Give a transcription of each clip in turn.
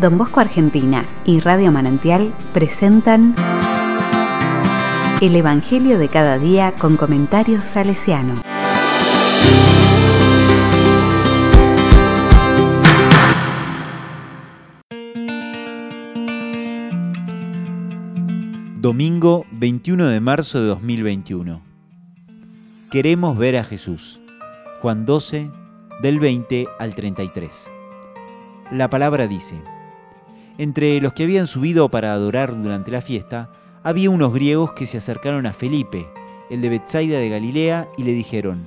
Don Bosco Argentina y Radio Manantial presentan El Evangelio de cada día con comentarios salesiano. Domingo 21 de marzo de 2021. Queremos ver a Jesús. Juan 12, del 20 al 33. La palabra dice, Entre los que habían subido para adorar durante la fiesta, había unos griegos que se acercaron a Felipe, el de Bethsaida de Galilea, y le dijeron,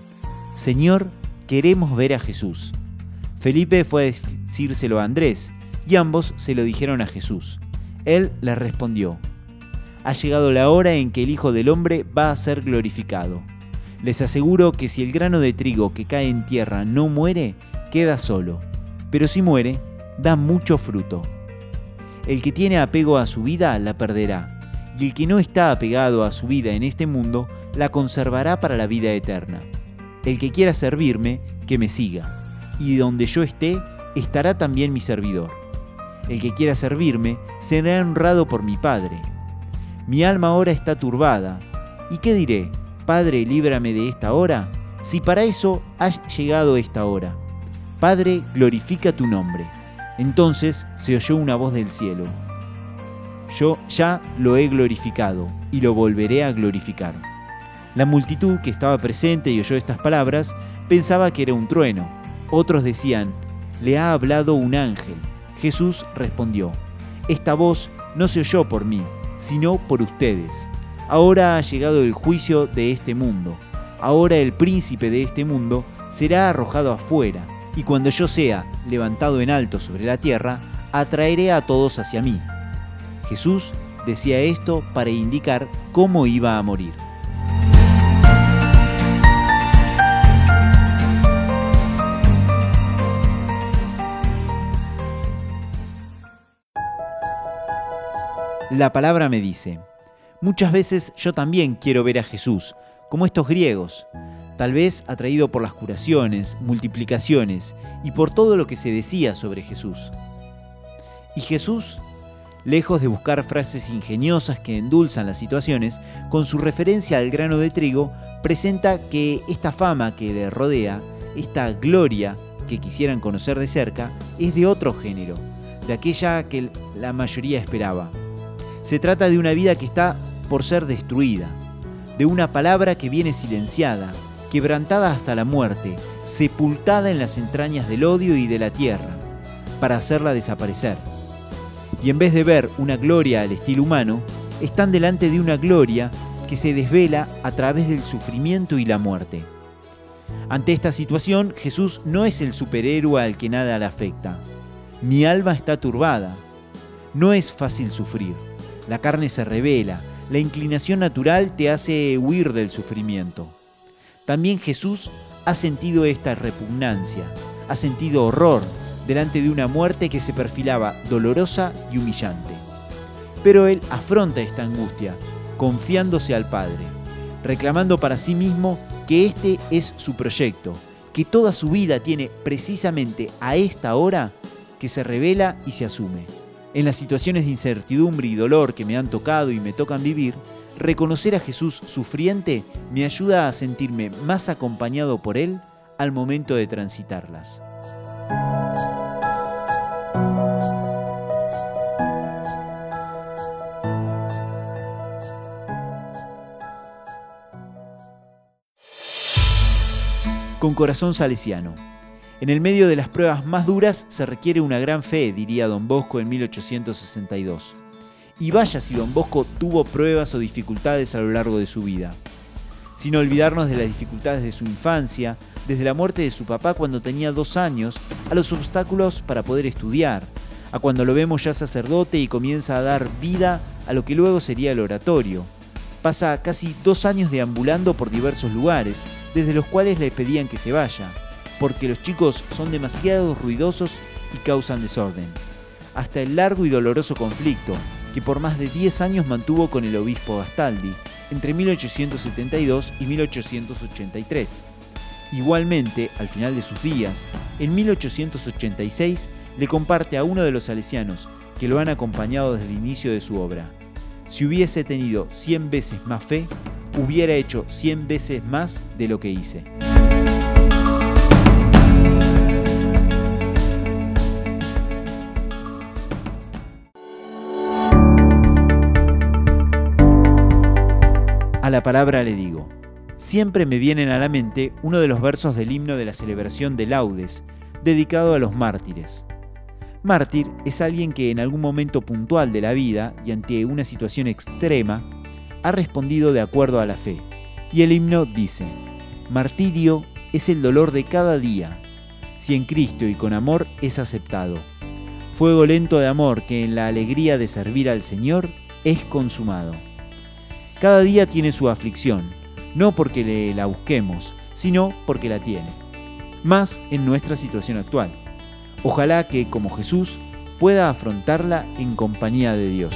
Señor, queremos ver a Jesús. Felipe fue a decírselo a Andrés, y ambos se lo dijeron a Jesús. Él les respondió, ha llegado la hora en que el Hijo del Hombre va a ser glorificado. Les aseguro que si el grano de trigo que cae en tierra no muere, queda solo, pero si muere, da mucho fruto. El que tiene apego a su vida la perderá, y el que no está apegado a su vida en este mundo la conservará para la vida eterna. El que quiera servirme, que me siga, y donde yo esté, estará también mi servidor. El que quiera servirme será honrado por mi Padre mi alma ahora está turbada. ¿Y qué diré? Padre, líbrame de esta hora. Si para eso ha llegado esta hora. Padre, glorifica tu nombre. Entonces se oyó una voz del cielo. Yo ya lo he glorificado y lo volveré a glorificar. La multitud que estaba presente y oyó estas palabras pensaba que era un trueno. Otros decían, le ha hablado un ángel. Jesús respondió, esta voz no se oyó por mí, sino por ustedes. Ahora ha llegado el juicio de este mundo. Ahora el príncipe de este mundo será arrojado afuera, y cuando yo sea levantado en alto sobre la tierra, atraeré a todos hacia mí. Jesús decía esto para indicar cómo iba a morir. La palabra me dice, muchas veces yo también quiero ver a Jesús, como estos griegos, tal vez atraído por las curaciones, multiplicaciones y por todo lo que se decía sobre Jesús. Y Jesús, lejos de buscar frases ingeniosas que endulzan las situaciones, con su referencia al grano de trigo, presenta que esta fama que le rodea, esta gloria que quisieran conocer de cerca, es de otro género, de aquella que la mayoría esperaba se trata de una vida que está por ser destruida, de una palabra que viene silenciada, quebrantada hasta la muerte, sepultada en las entrañas del odio y de la tierra, para hacerla desaparecer. Y en vez de ver una gloria al estilo humano, están delante de una gloria que se desvela a través del sufrimiento y la muerte. Ante esta situación, Jesús no es el superhéroe al que nada le afecta. Mi alma está turbada. No es fácil sufrir la carne se revela, la inclinación natural te hace huir del sufrimiento. También Jesús ha sentido esta repugnancia, ha sentido horror delante de una muerte que se perfilaba dolorosa y humillante. Pero Él afronta esta angustia, confiándose al Padre, reclamando para sí mismo que este es su proyecto, que toda su vida tiene precisamente a esta hora que se revela y se asume. En las situaciones de incertidumbre y dolor que me han tocado y me tocan vivir, reconocer a Jesús sufriente me ayuda a sentirme más acompañado por Él al momento de transitarlas. Con corazón salesiano. En el medio de las pruebas más duras se requiere una gran fe, diría don Bosco en 1862. Y vaya si don Bosco tuvo pruebas o dificultades a lo largo de su vida. Sin olvidarnos de las dificultades de su infancia, desde la muerte de su papá cuando tenía dos años, a los obstáculos para poder estudiar, a cuando lo vemos ya sacerdote y comienza a dar vida a lo que luego sería el oratorio. Pasa casi dos años deambulando por diversos lugares, desde los cuales le pedían que se vaya porque los chicos son demasiado ruidosos y causan desorden. Hasta el largo y doloroso conflicto que por más de 10 años mantuvo con el obispo Gastaldi entre 1872 y 1883. Igualmente, al final de sus días, en 1886, le comparte a uno de los salesianos que lo han acompañado desde el inicio de su obra. Si hubiese tenido 100 veces más fe, hubiera hecho 100 veces más de lo que hice. A la palabra le digo, siempre me vienen a la mente uno de los versos del himno de la celebración de laudes, dedicado a los mártires. Mártir es alguien que en algún momento puntual de la vida y ante una situación extrema ha respondido de acuerdo a la fe. Y el himno dice, Martirio es el dolor de cada día, si en Cristo y con amor es aceptado. Fuego lento de amor que en la alegría de servir al Señor es consumado. Cada día tiene su aflicción, no porque le la busquemos, sino porque la tiene. Más en nuestra situación actual. Ojalá que, como Jesús, pueda afrontarla en compañía de Dios.